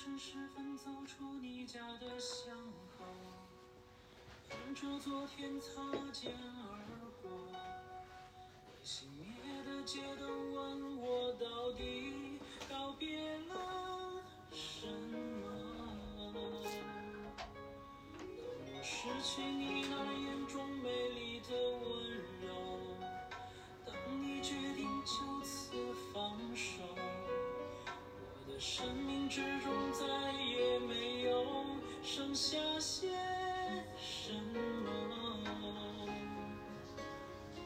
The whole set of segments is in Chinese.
晨时分走出你家的巷口，哼着昨天擦肩而过，被熄灭的街灯问我到底告别了什么。当我失去你那眼中美丽的温柔，当你决定就此放手，生命之中再也没有剩下些什么，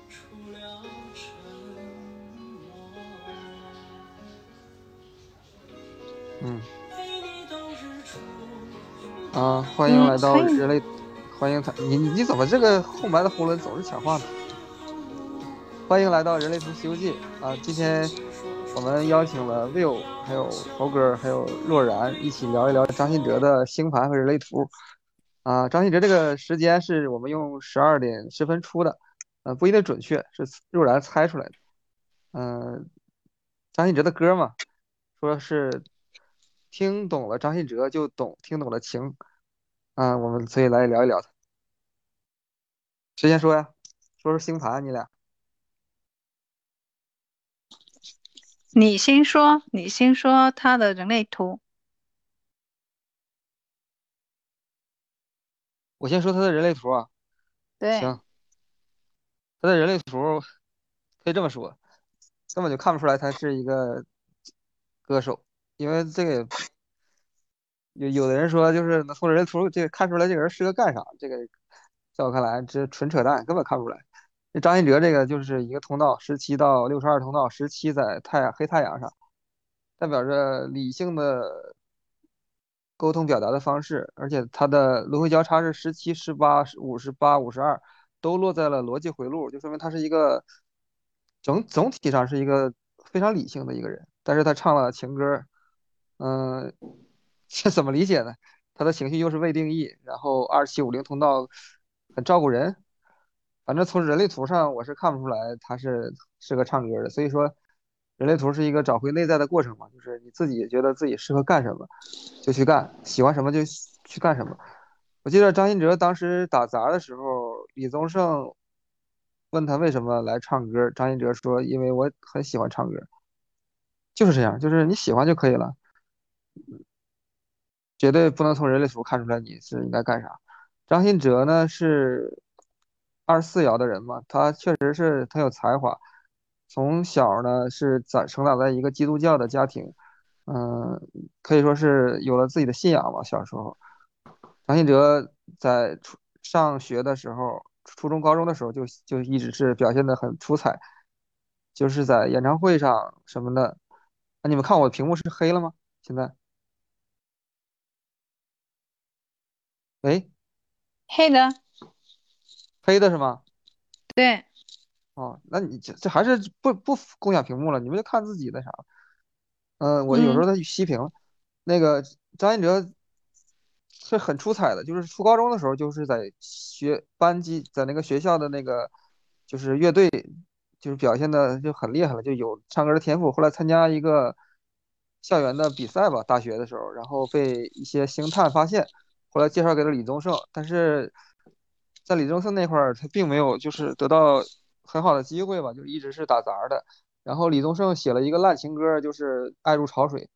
除了沉默。嗯。啊，欢迎来到人类，欢迎他，你你怎么这个空白的囫囵总是抢话呢？欢迎来到《人类图西游记》啊！今天我们邀请了 Will、还有猴哥、还有若然一起聊一聊张信哲的星盘和人类图。啊，张信哲这个时间是我们用十二点十分出的，呃，不一定准确，是若然猜出来的。嗯、张信哲的歌嘛，说是听懂了张信哲就懂听懂了情。啊，我们所以来聊一聊他。谁先说呀？说说星盘，你俩。你先说，你先说他的人类图。我先说他的人类图啊。对，行，他的人类图可以这么说，根本就看不出来他是一个歌手，因为这个有有的人说就是能从人类图这个看出来这个人适合干啥，这个在我看来这纯扯淡，根本看不出来。那张信哲这个就是一个通道，十七到六十二通道，十七在太阳黑太阳上，代表着理性的沟通表达的方式，而且它的轮回交叉是十七、十八、五十八、五十二，都落在了逻辑回路，就说明他是一个整总体上是一个非常理性的一个人。但是他唱了情歌，嗯，这怎么理解呢？他的情绪又是未定义，然后二七五零通道很照顾人，反正从人类图上我是看不出来他是适合唱歌的。所以说，人类图是一个找回内在的过程嘛，就是你自己觉得自己适合干什么。就去干，喜欢什么就去干什么。我记得张信哲当时打杂的时候，李宗盛问他为什么来唱歌，张信哲说：“因为我很喜欢唱歌。”就是这样，就是你喜欢就可以了，绝对不能从人类图看出来你是应该干啥。张信哲呢是二十四爻的人嘛，他确实是很有才华，从小呢是在成长在一个基督教的家庭。嗯，可以说是有了自己的信仰吧。小时候，张信哲在初上学的时候，初中、高中的时候就就一直是表现得很出彩，就是在演唱会上什么的。啊，你们看我屏幕是黑了吗？现在？喂，黑的，黑的是吗？对，哦，那你这这还是不不共享屏幕了，你们就看自己的啥。嗯，我有时候嗯他熄屏了。那个张信哲是很出彩的，就是初高中的时候，就是在学班级，在那个学校的那个就是乐队，就是表现的就很厉害了，就有唱歌的天赋。后来参加一个校园的比赛吧，大学的时候，然后被一些星探发现，后来介绍给了李宗盛，但是在李宗盛那块儿，他并没有就是得到很好的机会吧，就一直是打杂的。然后李宗盛写了一个烂情歌，就是《爱如潮水》。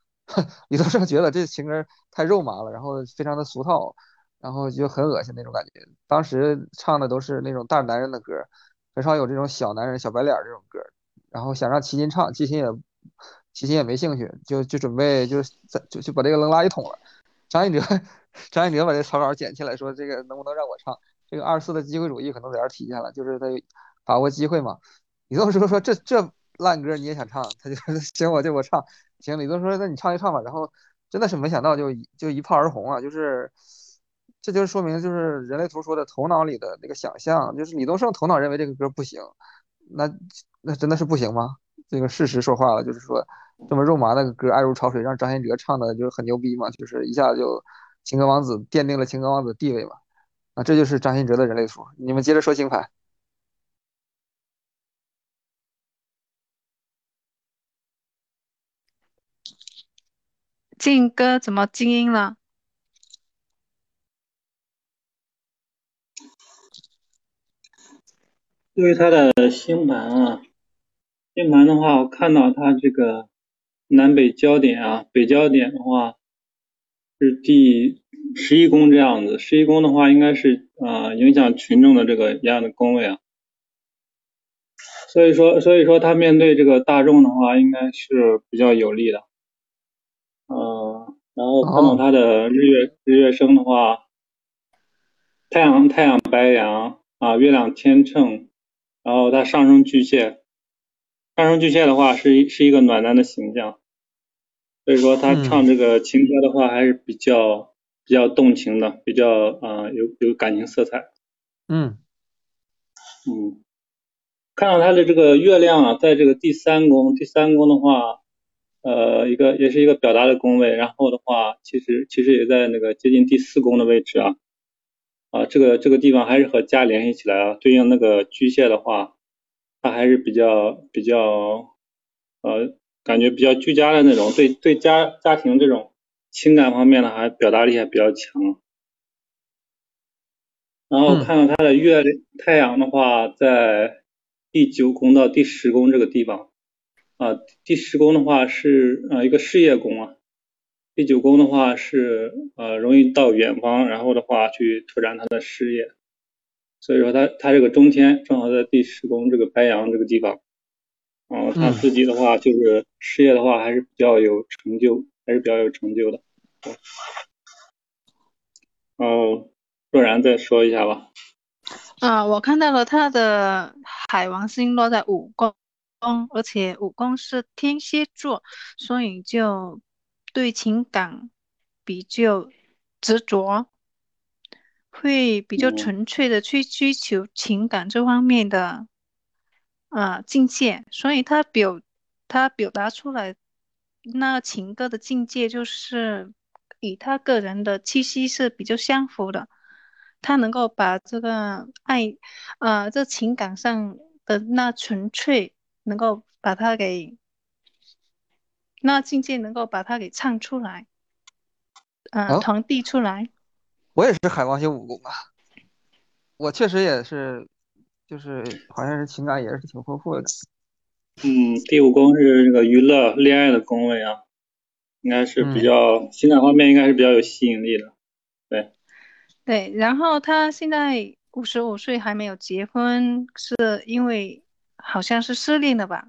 李宗盛觉得这情歌太肉麻了，然后非常的俗套，然后就很恶心那种感觉。当时唱的都是那种大男人的歌，很少有这种小男人、小白脸这种歌。然后想让齐秦唱，齐秦也齐秦也没兴趣，就就准备就在就就把这个扔垃圾桶了。张信哲 张信哲把这草稿捡起来说：“这个能不能让我唱？”这个二十四的机会主义可能在这体现了，就是他把握机会嘛。李宗盛说：“这这烂歌你也想唱？”他就说：“行，我就我唱。”行，李宗盛说：“那你唱一唱吧。”然后真的是没想到就就一炮而红啊！就是这就是说明就是人类图说的头脑里的那个想象，就是李宗盛头脑认为这个歌不行，那那真的是不行吗？这个事实说话了，就是说这么肉麻的歌《爱如潮水》让张信哲唱的就是很牛逼嘛，就是一下就情歌王子奠定了情歌王子的地位嘛。啊，这就是张信哲的人类图。你们接着说星盘。靖哥怎么静音了？对于他的星盘啊，星盘的话，我看到他这个南北焦点啊，北焦点的话是第十一宫这样子，十一宫的话应该是啊、影响群众的这个一样的宫位啊，所以说所以说他面对这个大众的话，应该是比较有利的，呃，然后看到他的日月日月升的话，太阳太阳白羊啊，月亮天秤。然后他上升巨蟹，上升巨蟹的话是一是一个暖男的形象，所以说他唱这个情歌的话还是比较比较动情的，比较啊、呃有有感情色彩。嗯嗯，看到他的这个月亮啊，在这个第三宫，第三宫的话，呃，一个也是一个表达的宫位，然后的话，其实其实也在那个接近第四宫的位置啊。啊，这个这个地方还是和家联系起来啊，对应那个巨蟹的话，它还是比较比较呃，感觉比较居家的那种，对对家家庭这种情感方面的，还表达力还比较强。然后看到他的月亮、太阳的话，在第九宫到第十宫这个地方啊，第十宫的话是呃一个事业宫啊。第九宫的话是呃容易到远方，然后的话去拓展他的事业，所以说他他这个中天正好在第十宫这个白羊这个地方，然后他自己的话就是事业的话还是比较有成就，还是比较有成就的。哦，若然再说一下吧。啊，我看到了他的海王星落在五宫，而且五宫是天蝎座，所以就。对情感比较执着，会比较纯粹的去追求情感这方面的啊境界，所以他表他表达出来那情歌的境界，就是与他个人的气息是比较相符的，他能够把这个爱啊这情感上的那纯粹，能够把它给。那境界能够把它给唱出来，嗯、呃，传递出来。我也是海王星五宫啊，我确实也是，就是好像是情感也是挺丰富的。嗯，第五宫是那个娱乐恋爱的宫位啊，应该是比较、嗯、情感方面应该是比较有吸引力的。对，对，然后他现在五十五岁还没有结婚，是因为好像是失恋了吧，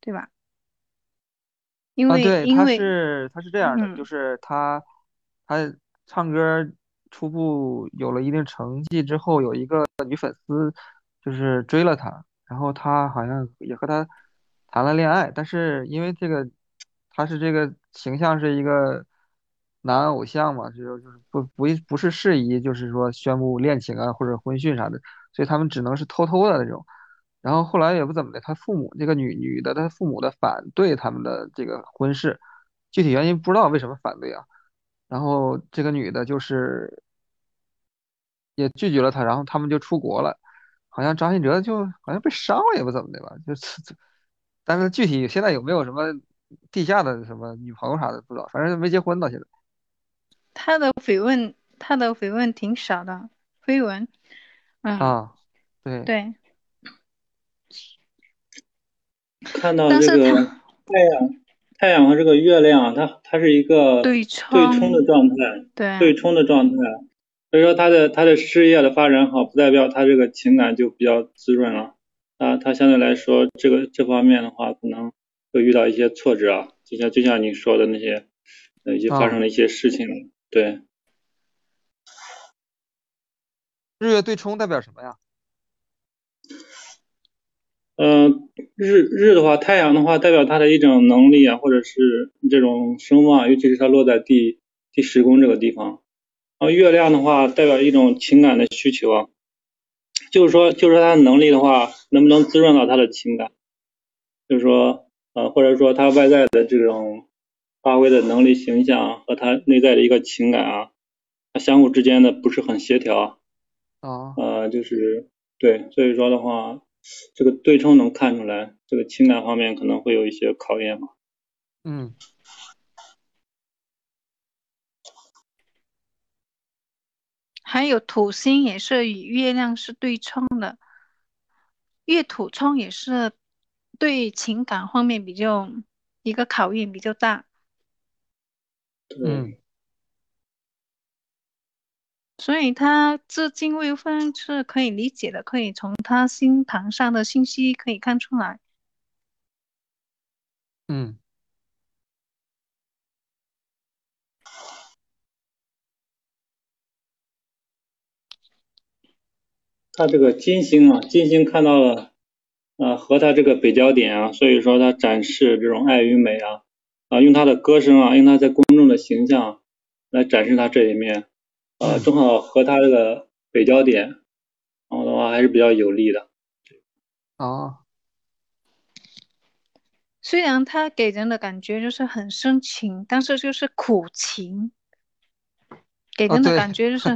对吧？因为、啊、对，因为他是他是这样的，嗯、就是他他唱歌初步有了一定成绩之后，有一个女粉丝就是追了他，然后他好像也和他谈了恋爱，但是因为这个他是这个形象是一个男偶像嘛，就是就是不不不是适宜就是说宣布恋情啊或者婚讯啥的，所以他们只能是偷偷的那种。然后后来也不怎么的，他父母这个女女的，她父母的反对他们的这个婚事，具体原因不知道为什么反对啊。然后这个女的就是也拒绝了他，然后他们就出国了，好像张信哲就好像被伤了也不怎么的吧，就是，但是具体现在有没有什么地下的什么女朋友啥的不知道，反正没结婚到现在。他的绯闻，他的绯闻挺少的，绯闻，嗯，啊，对对。看到这个太阳，太阳和这个月亮，它它是一个对对冲的状态，对对冲的状态。所以说他的他的事业的发展好，不代表他这个情感就比较滋润了。啊，他相对来说，这个这方面的话，可能会遇到一些挫折啊，就像就像你说的那些，呃，一些发生的一些事情。啊、对。日月对冲代表什么呀？呃，日日的话，太阳的话代表他的一种能力啊，或者是这种声望，尤其是他落在第第十宫这个地方。然后月亮的话，代表一种情感的需求啊，就是说，就是说他的能力的话，能不能滋润到他的情感？就是说，呃，或者说他外在的这种发挥的能力、形象和他内在的一个情感啊，它相互之间的不是很协调啊。呃，就是对，所以说的话。这个对冲能看出来，这个情感方面可能会有一些考验吧。嗯，还有土星也是与月亮是对冲的，月土冲也是对情感方面比较一个考验比较大。嗯，所以他这金未婚是可以理解的，可以从他星盘上的信息可以看出来。嗯，他这个金星啊，金星看到了，呃，和他这个北焦点啊，所以说他展示这种爱与美啊，啊，用他的歌声啊，用他在公众的形象来展示他这一面，啊，正好和他这个北焦点，然后的话还是比较有利的。哦，虽然他给人的感觉就是很深情，但是就是苦情，给人的感觉就是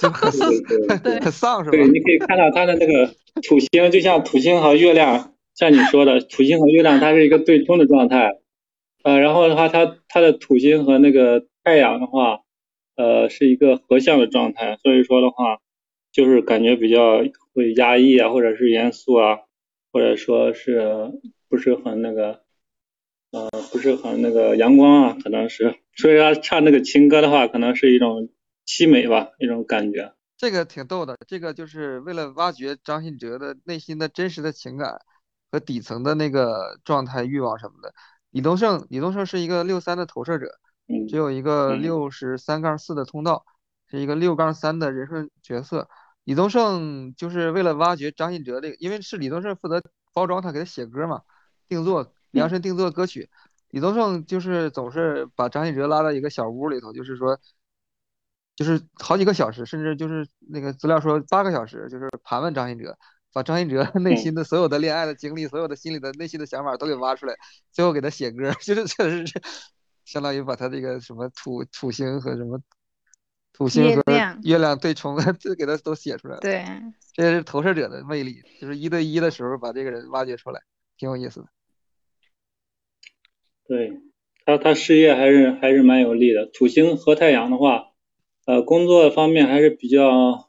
对对 很丧是吧？对，你可以看到它的那个土星，就像土星和月亮，像你说的，土星和月亮它是一个对冲的状态，呃，然后的话，它它的土星和那个太阳的话，呃，是一个合相的状态，所以说的话，就是感觉比较会压抑啊，或者是严肃啊，或者说是不是很那个，呃，不是很那个阳光啊，可能是，所以他唱那个情歌的话，可能是一种凄美吧，那种感觉。这个挺逗的，这个就是为了挖掘张信哲的内心的真实的情感和底层的那个状态、欲望什么的。李东胜，李东胜是一个六三的投射者，嗯只有一个嗯六十三杠四的通道，是一个六杠三的人设角色。李宗盛就是为了挖掘张信哲这个，因为是李宗盛负责包装他，给他写歌嘛，定做量身定做歌曲。李宗盛就是总是把张信哲拉到一个小屋里头，就是说，就是好几个小时，甚至就是那个资料说八个小时，就是盘问张信哲，把张信哲内心的所有的恋爱的经历、所有的心里的内心的想法都给挖出来，最后给他写歌，就是确实是相当于把他这个什么土土星和什么土星和月亮对冲的，这 给他都写出来了。对，这也是投射者的魅力，就是一对一的时候把这个人挖掘出来，挺有意思的。对他，他事业还是还是蛮有利的。土星和太阳的话，呃，工作方面还是比较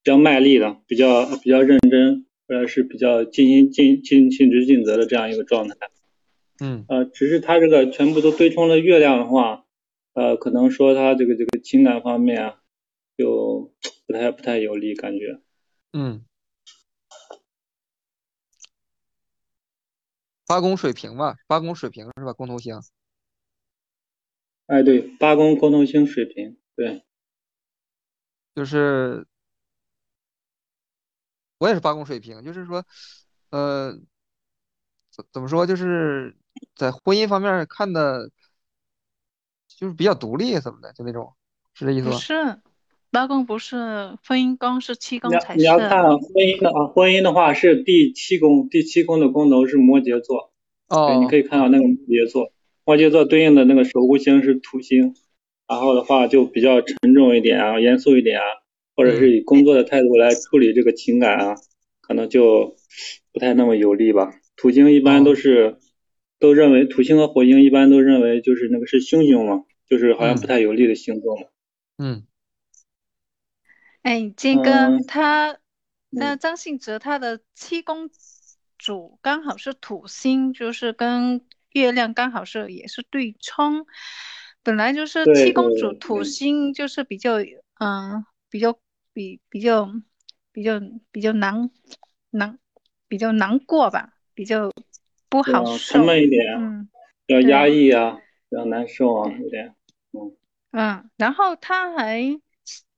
比较卖力的，比较比较认真，或者是比较尽心尽尽尽职尽责的这样一个状态。嗯呃，只是他这个全部都对冲了月亮的话，呃，可能说他这个这个情感方面啊，就不太不太有利，感觉。嗯，八宫水平吧，八宫水平是吧？共同星。哎，对，八宫宫同星水平，对，就是我也是八宫水平，就是说，呃，怎怎么说，就是在婚姻方面看的，就是比较独立什么的，就那种，是这意思吧？不是八宫不是婚姻宫是七宫你要才是你要看婚姻的啊，婚姻的话是第七宫，第七宫的宫头是摩羯座，哦，你哦可以看到那个摩羯座，摩羯座对应的那个守护星是土星，然后的话就比较沉重一点啊，严肃一点啊，或者是以工作的态度来处理这个情感啊，可能就不太那么有利吧。土星一般都是、都认为土星和火星一般都认为就是那个是凶星嘛，就是好像不太有利的星座嘛。嗯哎，坚哥，嗯他那嗯张信哲他的七宫主刚好是土星，就是跟月亮刚好是也是对冲。本来就是七公主土星就是比较嗯比较比比较比较比较难难比较难过吧，比较不好嗯，受沉。闷一点，嗯。比较压抑啊，比较难受啊，有点。嗯嗯，然后他还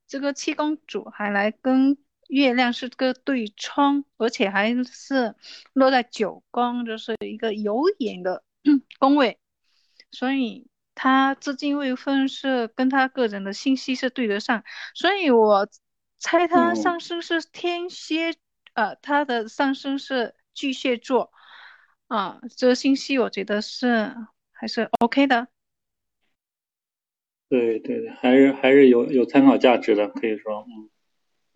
这个七公主还来跟月亮是个对冲，而且还是落在九宫，就是一个有眼的 宫位，所以他至今未婚是跟他个人的信息是对得上，所以我猜他嗯上升是天蝎，呃，他的上升是巨蟹座，啊，这个信息我觉得是还是 OK 的。对对对，还是还是有有参考价值的，可以说，嗯。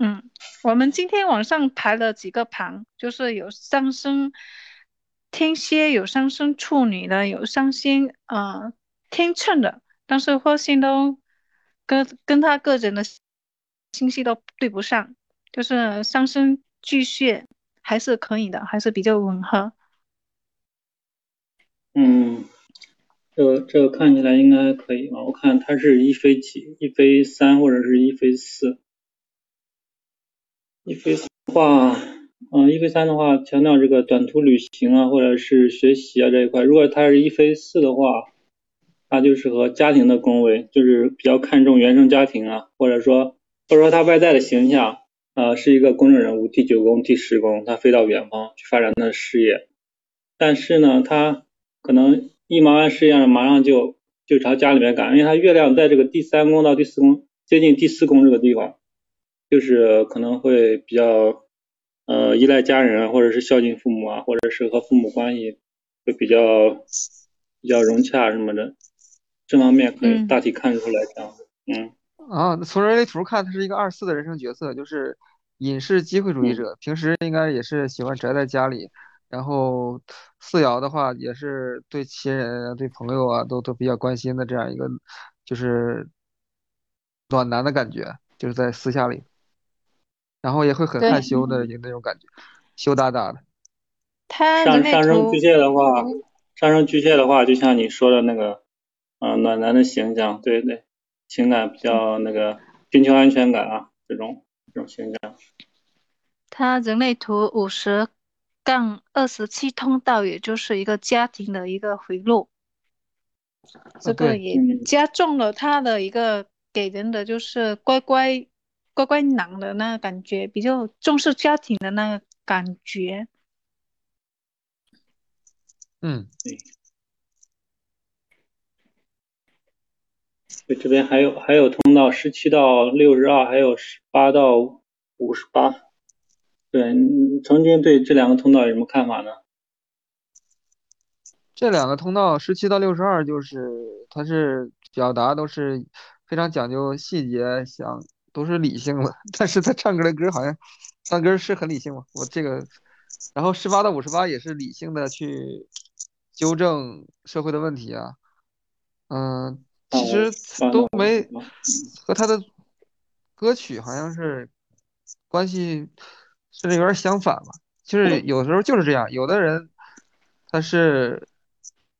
嗯，我们今天晚上排了几个盘，就是有上升天蝎，有上升处女的，有上升呃天秤的，但是发现都跟跟他个人的星系都对不上，就是上升巨蟹还是可以的，还是比较吻合。嗯，这个这个看起来应该可以吧？我看它是一飞几，一飞三或者是一飞四。一飞四的话，嗯，一飞三的话强调这个短途旅行啊，或者是学习啊这一块。如果它是一飞四的话，他就适合家庭的宫位，就是比较看重原生家庭啊，或者说或者说他外在的形象，呃，是一个公众人物，第九宫、第十宫，他飞到远方去发展他的事业。但是呢，他可能一忙完事业，马上就就朝家里面赶，因为他月亮在这个第三宫到第四宫，接近第四宫这个地方。就是可能会比较呃依赖家人，或者是孝敬父母啊，或者是和父母关系会比较比较融洽什么的，这方面可以大体看出来这样子。嗯。啊，从人类图看，他是一个二四的人生角色，就是隐士机会主义者，平时应该也是喜欢宅在家里。然后四爻的话，也是对亲人、对朋友啊，都都比较关心的这样一个，就是暖男的感觉，就是在私下里。然后也会很害羞的，有那种感觉，羞答答的。他上上升巨蟹的话，上升巨蟹的话，就像你说的那个，嗯，暖男的形象，对对，情感比较那个，寻求安全感啊，这种这种形象。他人类图五十杠二十七通道，也就是一个家庭的一个回路，这个也加重了他的一个给人的就是乖乖。乖乖男的那个感觉，比较重视家庭的那个感觉。嗯，对。对，这边还有还有通道，十七到六十二，还有十八到五十八。对，你曾经对这两个通道有什么看法呢？这两个通道，十七到六十二，就是它是表达都是非常讲究细节，想。都是理性的，但是他唱歌的歌好像唱歌是很理性嘛。我这个，然后十八到五十八也是理性的去纠正社会的问题啊。嗯，其实都没和他的歌曲好像是关系甚至有点相反吧。就是有时候就是这样，有的人他是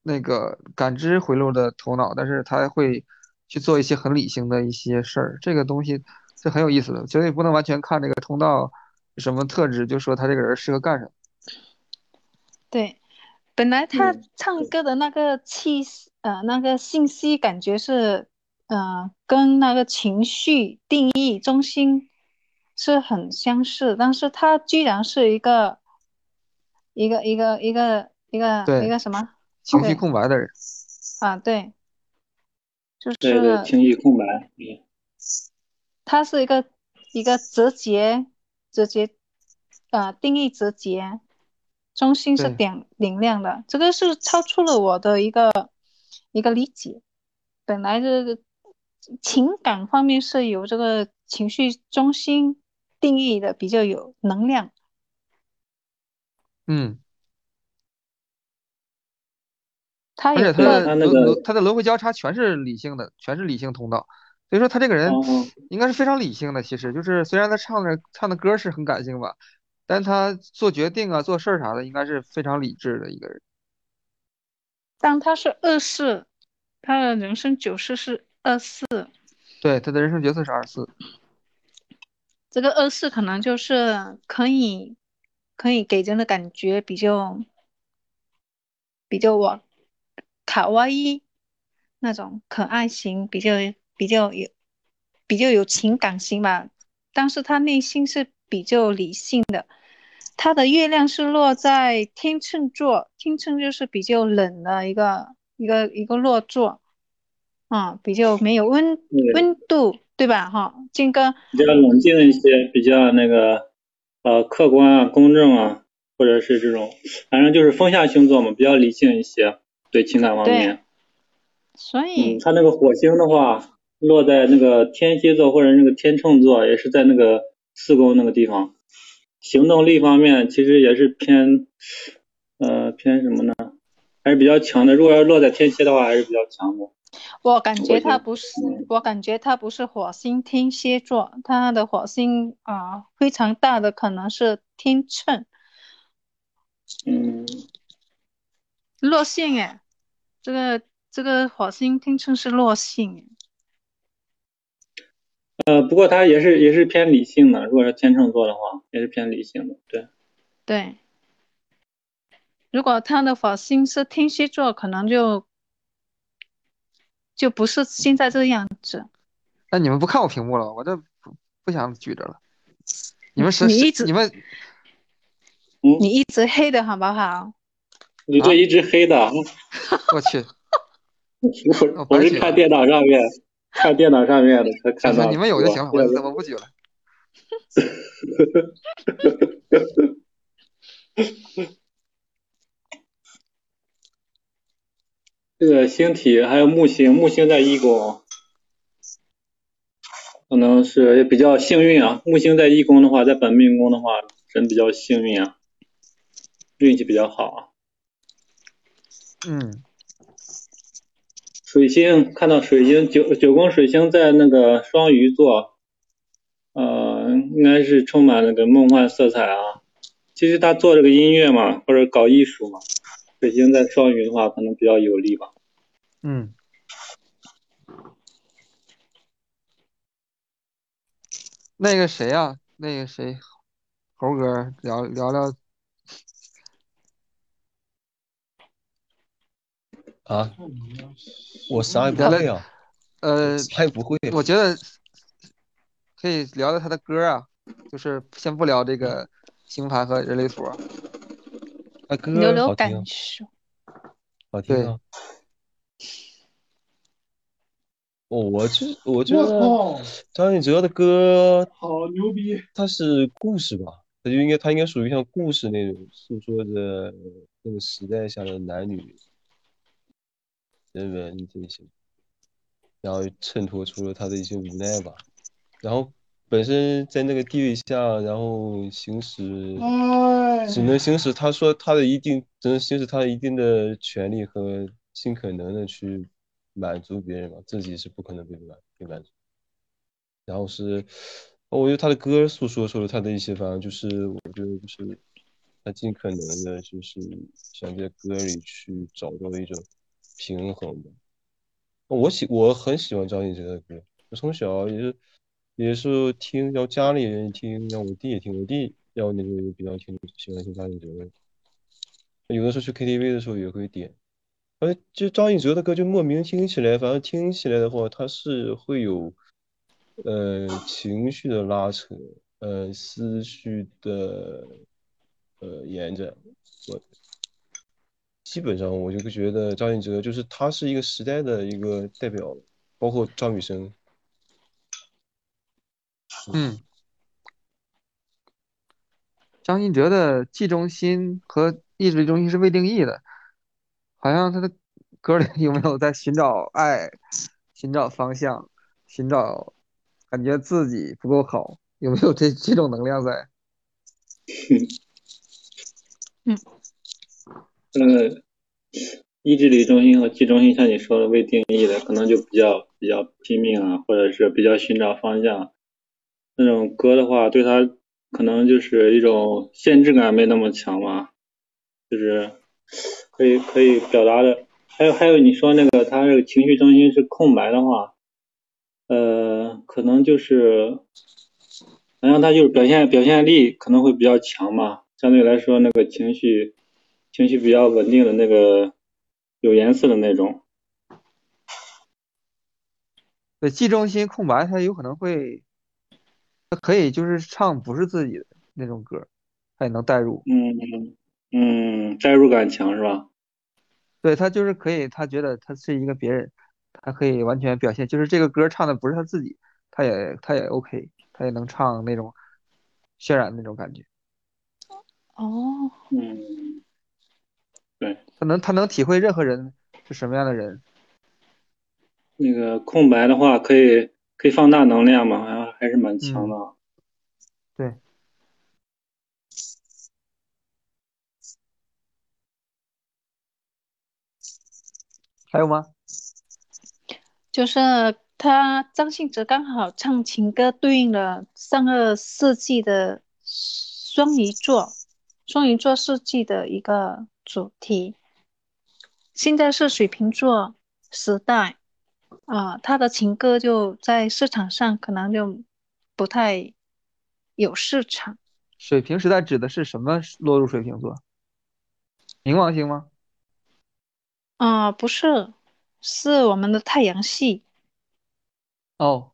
那个感知回路的头脑，但是他会去做一些很理性的一些事儿。这个东西。是很有意思的，绝对不能完全看这个通道什么特质，就说他这个人适合干什么。对，本来他唱歌的那个气呃那个信息感觉是呃跟那个情绪定义中心是很相似，但是他居然是一个一个一个一个一个一个什么情绪空白的人啊？对，就是对对情绪空白，嗯。它是一个一个折节，折节，呃，定义折节，中心是点明亮的，这个是超出了我的一个一个理解。本来这个情感方面是由这个情绪中心定义的，比较有能量。嗯，他而且他的轮他的轮回交叉全是理性的，全是理性通道。所以说他这个人应该是非常理性的，其实就是虽然他唱的唱的歌是很感性吧，但他做决定啊、做事儿啥的，应该是非常理智的一个人。但他是二四，他的人生九四是二四。对，他的人生角色是二四。这个二四可能就是可以可以给人的感觉比较比较我卡哇伊那种可爱型比较。比较有比较有情感型吧，但是他内心是比较理性的。他的月亮是落在天秤座，天秤就是比较冷的一个一个一个落座，啊，比较没有温温度，对吧？哈，金哥比较冷静一些，比较那个呃客观啊、公正啊，或者是这种，反正就是风象星座嘛，比较理性一些，对情感方面。所以，嗯，他那个火星的话。落在那个天蝎座或者那个天秤座，也是在那个四宫那个地方，行动力方面其实也是偏，呃偏什么呢？还是比较强的。如果要落在天蝎的话，还是比较强的。我感觉它不是，我感觉它不是火星天蝎座，它的火星啊、非常大的可能是天秤，嗯，落线哎，这个这个火星天秤是落线哎，呃，不过他也是也是偏理性的，如果是天秤座的话，也是偏理性的，对，对。如果他的火星是天蝎座，可能就就不是现在这个样子。那你们不看我屏幕了，我这不不想举着了。你们是你一直你们你一直黑的好不好？你这一直黑的，我去，我我是看电脑上面看电脑上面的他看到。你们有就行了，我我不举了。这个星体还有木星，木星在一宫，可能是也比较幸运啊。木星在一宫的话，在本命宫的话，人比较幸运啊，运气比较好啊。嗯，水星看到水星九九宫水星在那个双鱼座，呃，应该是充满那个梦幻色彩啊。其实他做这个音乐嘛，或者搞艺术嘛，水星在双鱼的话，可能比较有利吧。嗯，那个谁呀、那个谁，猴哥聊聊聊啊，我啥也不会啊，呃，啥也不会。我觉得可以聊聊他的歌啊，就是先不聊这个星盘和人类图。他歌好听啊，感受。好听啊。哦，我就我觉得张信哲的歌，好牛逼！他是故事吧，他就应该他应该属于像故事那种，诉说着那个时代下的男女人文这些，然后衬托出了他的一些无奈吧。然后本身在那个地位下，然后行使哎，只能行使他说他的一定，只能行使他一定的权利和尽可能的去满足别人吧，自己是不可能被满被满足。然后是，我觉得他的歌诉说出了他的一些，反正就是我觉得就是他尽可能的，就是想在歌里去找到一种平衡吧。我喜我很喜欢张信哲的歌，我从小也是也是听，然后家里人听，让我弟也听，我弟然后那时候也比较听喜欢听张信哲的，有的时候去 KTV 的时候也会点。而就张信哲的歌，就莫名听起来，反正听起来的话，他是会有呃情绪的拉扯，呃思绪的呃延展。我基本上我就会觉得张信哲就是他是一个时代的一个代表，包括张雨生。嗯，张信哲的记中心和意志力中心是未定义的，好像他的歌里有没有在寻找爱、寻找方向、寻找感觉自己不够好，有没有这这种能量在？呃，意志力中心和记中心，像你说的未定义的，可能就比较比较拼命啊，或者是比较寻找方向。那种歌的话，对他可能就是一种限制感没那么强嘛，就是可以可以表达的。还有还有你说那个他这个情绪中心是空白的话，呃，可能就是，好像他就是表现表现力可能会比较强嘛，相对来说那个情绪情绪比较稳定的那个有颜色的那种。对，记中心空白，他有可能会，他可以就是唱不是自己的那种歌，他也能代入。嗯嗯，代入感强是吧？对，他就是可以，他觉得他是一个别人，他可以完全表现，就是这个歌唱的不是他自己，他也他也 OK，他也能唱那种渲染那种感觉，哦，嗯，对，他能他能体会任何人是什么样的人。那个空白的话可以可以放大能量嘛，好像还是蛮强的啊。对，还有吗？就是他张信哲刚好唱情歌对应了上个世纪的双鱼座，双鱼座世纪的一个主题。现在是水瓶座时代，啊、他的情歌就在市场上可能就不太有市场。水瓶时代指的是什么落入水瓶座？冥王星吗？啊、不是，是我们的太阳系。哦，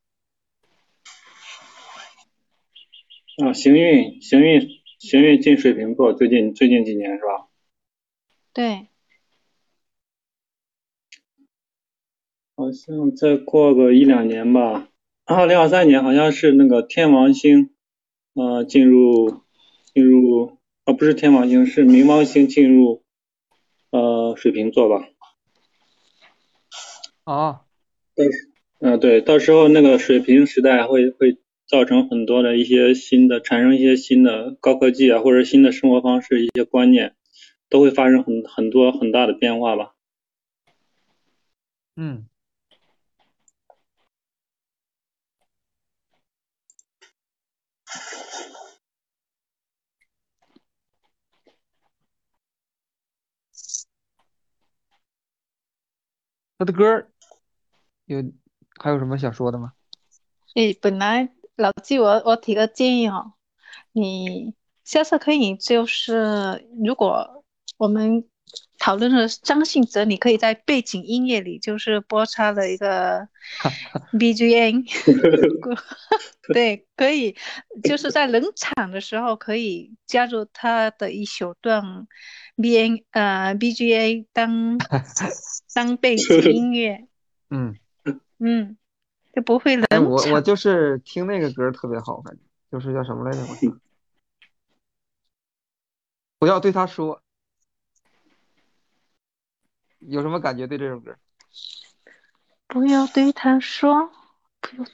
啊，行运行运行运进水瓶座，最近最近几年是吧？对，好像再过个一两年吧，二零二三年好像是那个天王星，呃，进入进入啊，不是天王星，是冥王星进入呃水瓶座吧？啊，嗯、对，到时候那个水瓶时代会会造成很多的一些新的，产生一些新的高科技啊，或者新的生活方式，一些观念都会发生很很多很大的变化吧。嗯，他的歌有还有什么想说的吗？诶，本来老季我我提个建议哦，你下次可以就是如果我们讨论的是张信哲，你可以在背景音乐里就是播插了一个 BGM，对，可以就是在冷场的时候可以加入他的一小段 B N 呃 BGA 当当背景音乐，嗯，嗯，就不会冷哎，我我。就是听那个歌特别好，感觉就是叫什么来着？我想不要对他说，有什么感觉对这首歌？不要对他说，不要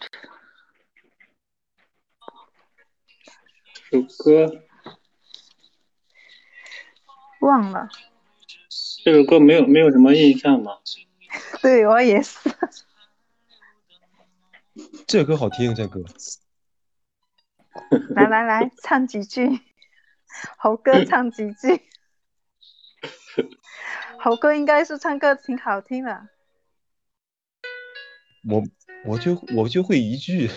对首歌忘了。这首歌没有没有什么印象吗？对我也是。这歌好听，这歌。来来来，唱几句，猴哥唱几句。猴哥应该是唱歌挺好听的。我我就我就会一句，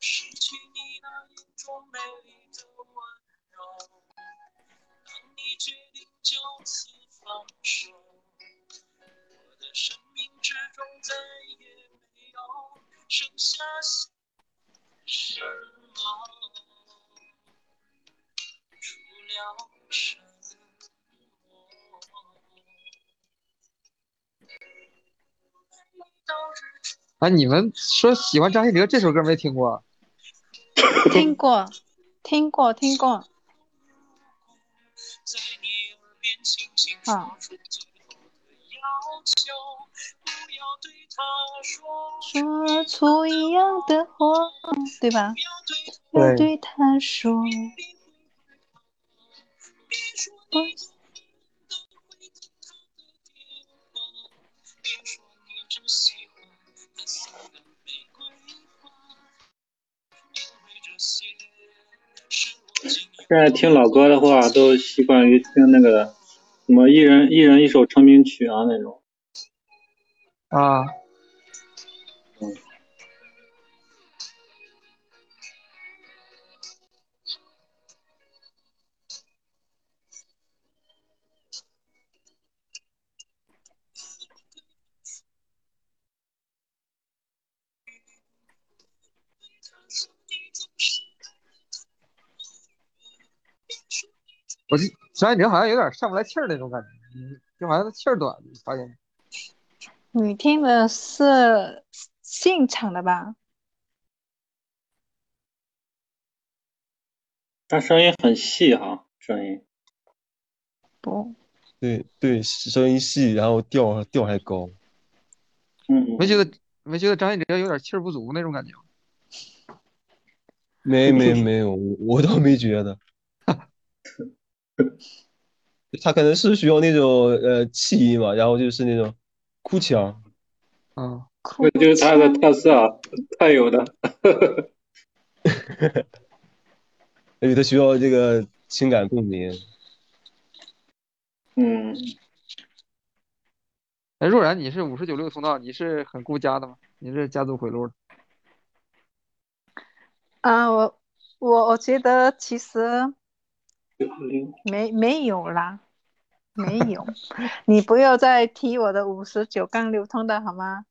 失去你那眼中美丽的温柔，当你决定就此放手。我的生命之中再也没有剩下日出哎，你们说喜欢张信哲这首歌没听过？听过，听过，听过。啊说出一样的话，对吧？不要对他说，别现在听老歌的话，都习惯于听那个什么一人一人一首成名曲啊那种。啊，我这张信哲好像有点上不来气儿那种感觉，嗯，就好像他气儿短，你发现？你听的是现场的吧？他声音很细哈，声音。不，对对，声音细，然后调调还高。嗯，没觉得没觉得张信哲有点气儿不足那种感觉吗？没没没有，我我倒没觉得。他可能是需要那种呃气音嘛，然后就是那种哭腔。嗯，这就是他的特色，特有的。因为他需要这个情感共鸣。嗯，哎，若然你是五十九六通道，你是很顾家的吗？你是家族回路的？啊，我我我觉得其实 没没有啦，没有，你不要再提我的五十九杠六通的好吗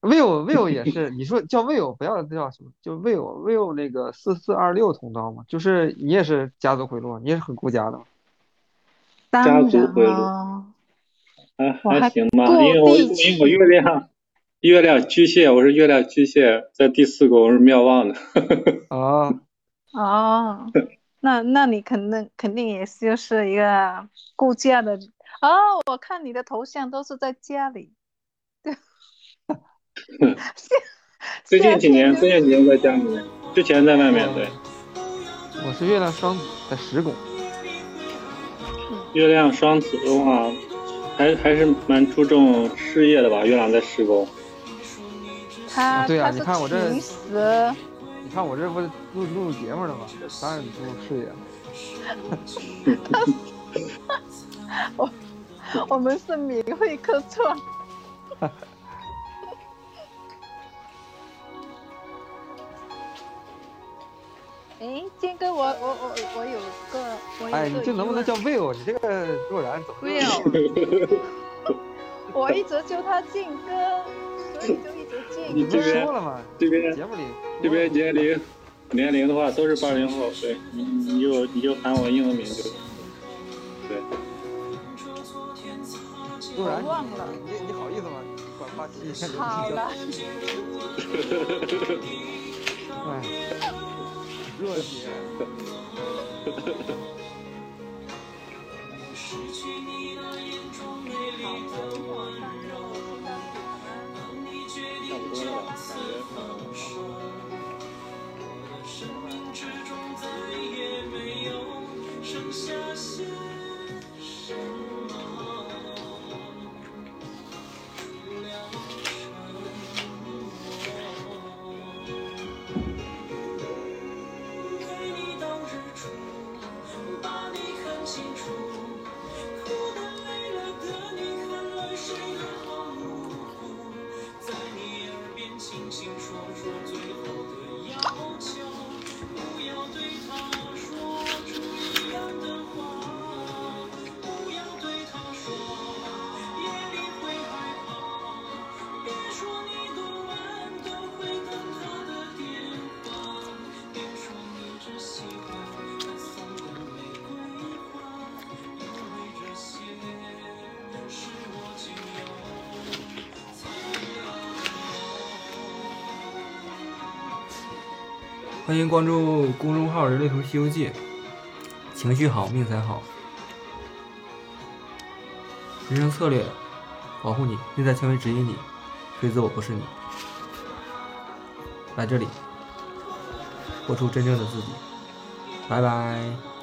？？vivo vivo 也是，你说叫 vivo 不要叫什么，就 vivo vivo 那个四四二六通道嘛，就是你也是家族回路，你也是很顾家的。当家族然回还我还还行吧，因为我因为我月亮月亮巨蟹，我是月亮巨蟹，在第四宫是妙望的。啊，哦，那那你肯定肯定也是就是一个顾家的哦。我看你的头像都是在家里，对，最近几年，最近几年在家里面，之前在外面。对，我是月亮双子在十宫，月亮双子的话，还还是蛮注重事业的吧。月亮在十宫，他啊对啊你看我这你看我这不是录录节目的吗？当然注重事业了。我们是免费客串。哎，建哥，我我我我有个，我有哎，你这能不能叫 Will？你这个若然怎么不要？我一直叫他靖哥，所以就一直你不是。说了吗？这边节目里这边年龄年龄的话都是八零后，对你你就你就喊我英文名就。对，若然我忘了你你好意思吗？管八七，好了，哎，热血。失去你那眼中美生命之中再也没有剩下些什么，欢迎关注公众号“人类图西游记”，情绪好，命才好。人生策略，保护你，内在权威指引你，非自我不是你。来这里，活出真正的自己。拜拜。